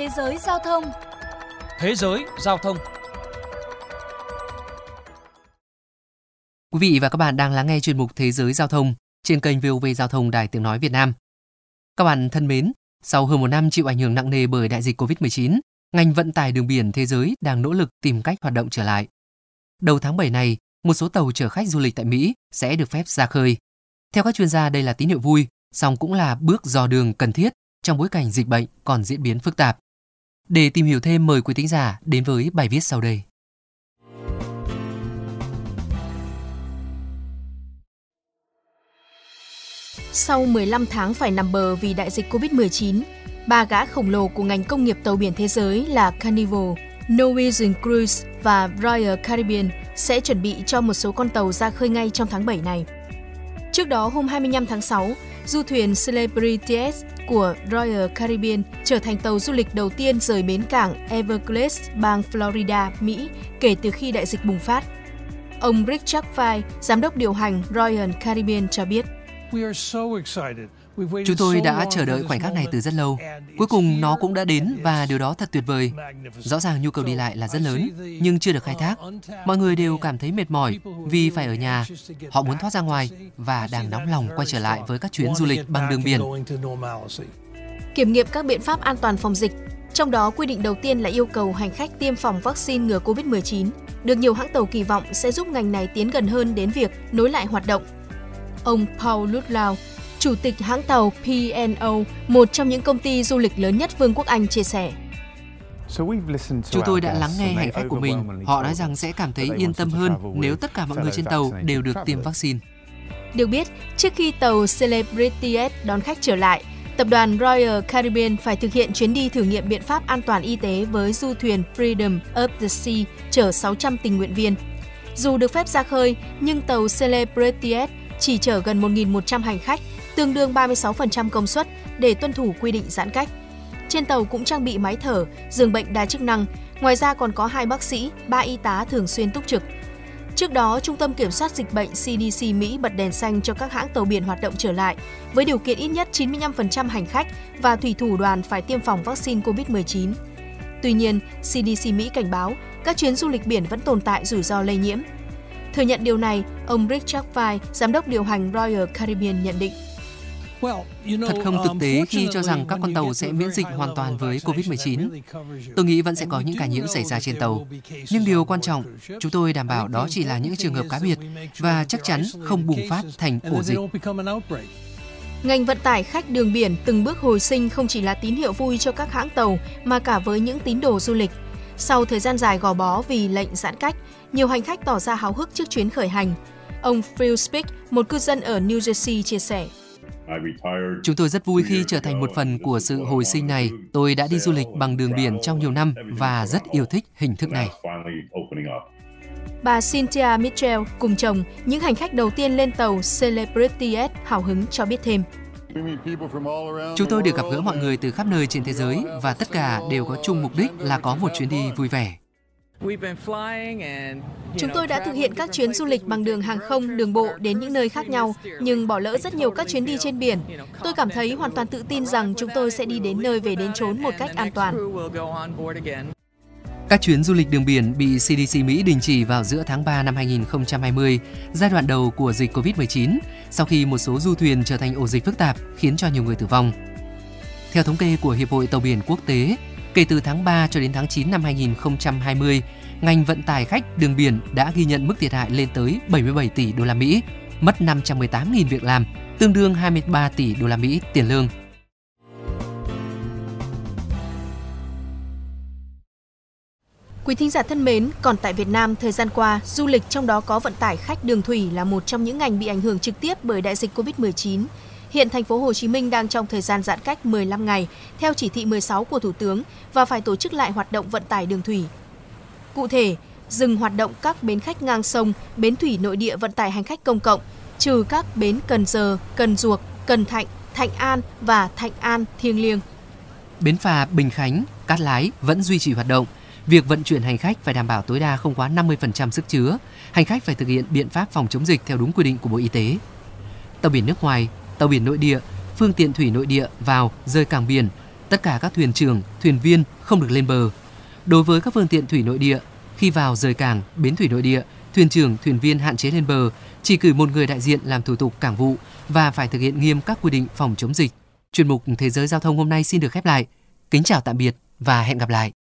Thế giới giao thông Thế giới giao thông Quý vị và các bạn đang lắng nghe chuyên mục Thế giới giao thông trên kênh VOV Giao thông Đài Tiếng Nói Việt Nam. Các bạn thân mến, sau hơn một năm chịu ảnh hưởng nặng nề bởi đại dịch COVID-19, ngành vận tải đường biển thế giới đang nỗ lực tìm cách hoạt động trở lại. Đầu tháng 7 này, một số tàu chở khách du lịch tại Mỹ sẽ được phép ra khơi. Theo các chuyên gia, đây là tín hiệu vui, song cũng là bước dò đường cần thiết trong bối cảnh dịch bệnh còn diễn biến phức tạp. Để tìm hiểu thêm, mời quý thính giả đến với bài viết sau đây. Sau 15 tháng phải nằm bờ vì đại dịch COVID-19, ba gã khổng lồ của ngành công nghiệp tàu biển thế giới là Carnival, Norwegian Cruise và Royal Caribbean sẽ chuẩn bị cho một số con tàu ra khơi ngay trong tháng 7 này. Trước đó, hôm 25 tháng 6, du thuyền Celebrities của Royal Caribbean trở thành tàu du lịch đầu tiên rời bến cảng Everglades, bang Florida, Mỹ kể từ khi đại dịch bùng phát. Ông Richard Fye, giám đốc điều hành Royal Caribbean cho biết. Chúng tôi đã chờ đợi khoảnh khắc này từ rất lâu. Cuối cùng nó cũng đã đến và điều đó thật tuyệt vời. Rõ ràng nhu cầu đi lại là rất lớn, nhưng chưa được khai thác. Mọi người đều cảm thấy mệt mỏi vì phải ở nhà. Họ muốn thoát ra ngoài và đang nóng lòng quay trở lại với các chuyến du lịch bằng đường biển. Kiểm nghiệm các biện pháp an toàn phòng dịch, trong đó quy định đầu tiên là yêu cầu hành khách tiêm phòng vaccine ngừa COVID-19, được nhiều hãng tàu kỳ vọng sẽ giúp ngành này tiến gần hơn đến việc nối lại hoạt động. Ông Paul Ludlow, Chủ tịch hãng tàu P&O, một trong những công ty du lịch lớn nhất Vương quốc Anh chia sẻ. Chúng tôi đã lắng nghe hành khách của mình. Họ nói rằng sẽ cảm thấy yên tâm hơn nếu tất cả mọi người trên tàu đều được tiêm vaccine. Được biết, trước khi tàu Celebrity S đón khách trở lại, tập đoàn Royal Caribbean phải thực hiện chuyến đi thử nghiệm biện pháp an toàn y tế với du thuyền Freedom of the Sea chở 600 tình nguyện viên. Dù được phép ra khơi, nhưng tàu Celebrity S chỉ chở gần 1.100 hành khách tương đương 36% công suất để tuân thủ quy định giãn cách. Trên tàu cũng trang bị máy thở, giường bệnh đa chức năng, ngoài ra còn có hai bác sĩ, ba y tá thường xuyên túc trực. Trước đó, Trung tâm Kiểm soát Dịch bệnh CDC Mỹ bật đèn xanh cho các hãng tàu biển hoạt động trở lại, với điều kiện ít nhất 95% hành khách và thủy thủ đoàn phải tiêm phòng vaccine COVID-19. Tuy nhiên, CDC Mỹ cảnh báo các chuyến du lịch biển vẫn tồn tại rủi ro lây nhiễm. Thừa nhận điều này, ông Richard Fay, giám đốc điều hành Royal Caribbean nhận định. Thật không thực tế khi cho rằng các con tàu sẽ miễn dịch hoàn toàn với COVID-19. Tôi nghĩ vẫn sẽ có những ca nhiễm xảy ra trên tàu. Nhưng điều quan trọng, chúng tôi đảm bảo đó chỉ là những trường hợp cá biệt và chắc chắn không bùng phát thành ổ dịch. Ngành vận tải khách đường biển từng bước hồi sinh không chỉ là tín hiệu vui cho các hãng tàu mà cả với những tín đồ du lịch. Sau thời gian dài gò bó vì lệnh giãn cách, nhiều hành khách tỏ ra háo hức trước chuyến khởi hành. Ông Phil Spick, một cư dân ở New Jersey chia sẻ. Chúng tôi rất vui khi trở thành một phần của sự hồi sinh này. Tôi đã đi du lịch bằng đường biển trong nhiều năm và rất yêu thích hình thức này. Bà Cynthia Mitchell cùng chồng, những hành khách đầu tiên lên tàu Celebrity S hào hứng cho biết thêm. Chúng tôi được gặp gỡ mọi người từ khắp nơi trên thế giới và tất cả đều có chung mục đích là có một chuyến đi vui vẻ. Chúng tôi đã thực hiện các chuyến du lịch bằng đường hàng không, đường bộ đến những nơi khác nhau, nhưng bỏ lỡ rất nhiều các chuyến đi trên biển. Tôi cảm thấy hoàn toàn tự tin rằng chúng tôi sẽ đi đến nơi về đến chốn một cách an toàn. Các chuyến du lịch đường biển bị CDC Mỹ đình chỉ vào giữa tháng 3 năm 2020, giai đoạn đầu của dịch COVID-19, sau khi một số du thuyền trở thành ổ dịch phức tạp khiến cho nhiều người tử vong. Theo thống kê của Hiệp hội Tàu biển Quốc tế, Kể từ tháng 3 cho đến tháng 9 năm 2020, ngành vận tải khách đường biển đã ghi nhận mức thiệt hại lên tới 77 tỷ đô la Mỹ, mất 518.000 việc làm, tương đương 23 tỷ đô la Mỹ tiền lương. Quý thính giả thân mến, còn tại Việt Nam thời gian qua, du lịch trong đó có vận tải khách đường thủy là một trong những ngành bị ảnh hưởng trực tiếp bởi đại dịch Covid-19. Hiện thành phố Hồ Chí Minh đang trong thời gian giãn cách 15 ngày theo chỉ thị 16 của Thủ tướng và phải tổ chức lại hoạt động vận tải đường thủy. Cụ thể, dừng hoạt động các bến khách ngang sông, bến thủy nội địa vận tải hành khách công cộng, trừ các bến Cần Giờ, Cần Duộc, Cần Thạnh, Thạnh An và Thạnh An Thiêng Liêng. Bến phà Bình Khánh, Cát Lái vẫn duy trì hoạt động. Việc vận chuyển hành khách phải đảm bảo tối đa không quá 50% sức chứa. Hành khách phải thực hiện biện pháp phòng chống dịch theo đúng quy định của Bộ Y tế. Tàu biển nước ngoài tàu biển nội địa, phương tiện thủy nội địa vào rời cảng biển Tất cả các thuyền trưởng, thuyền viên không được lên bờ. Đối với các phương tiện thủy nội địa, khi vào rời cảng, bến thủy nội địa, thuyền trưởng, thuyền viên hạn chế lên bờ, chỉ cử một người đại diện làm thủ tục cảng vụ và phải thực hiện nghiêm các quy định phòng chống dịch. Chuyên mục Thế giới giao thông hôm nay xin được khép lại. Kính chào tạm biệt và hẹn gặp lại.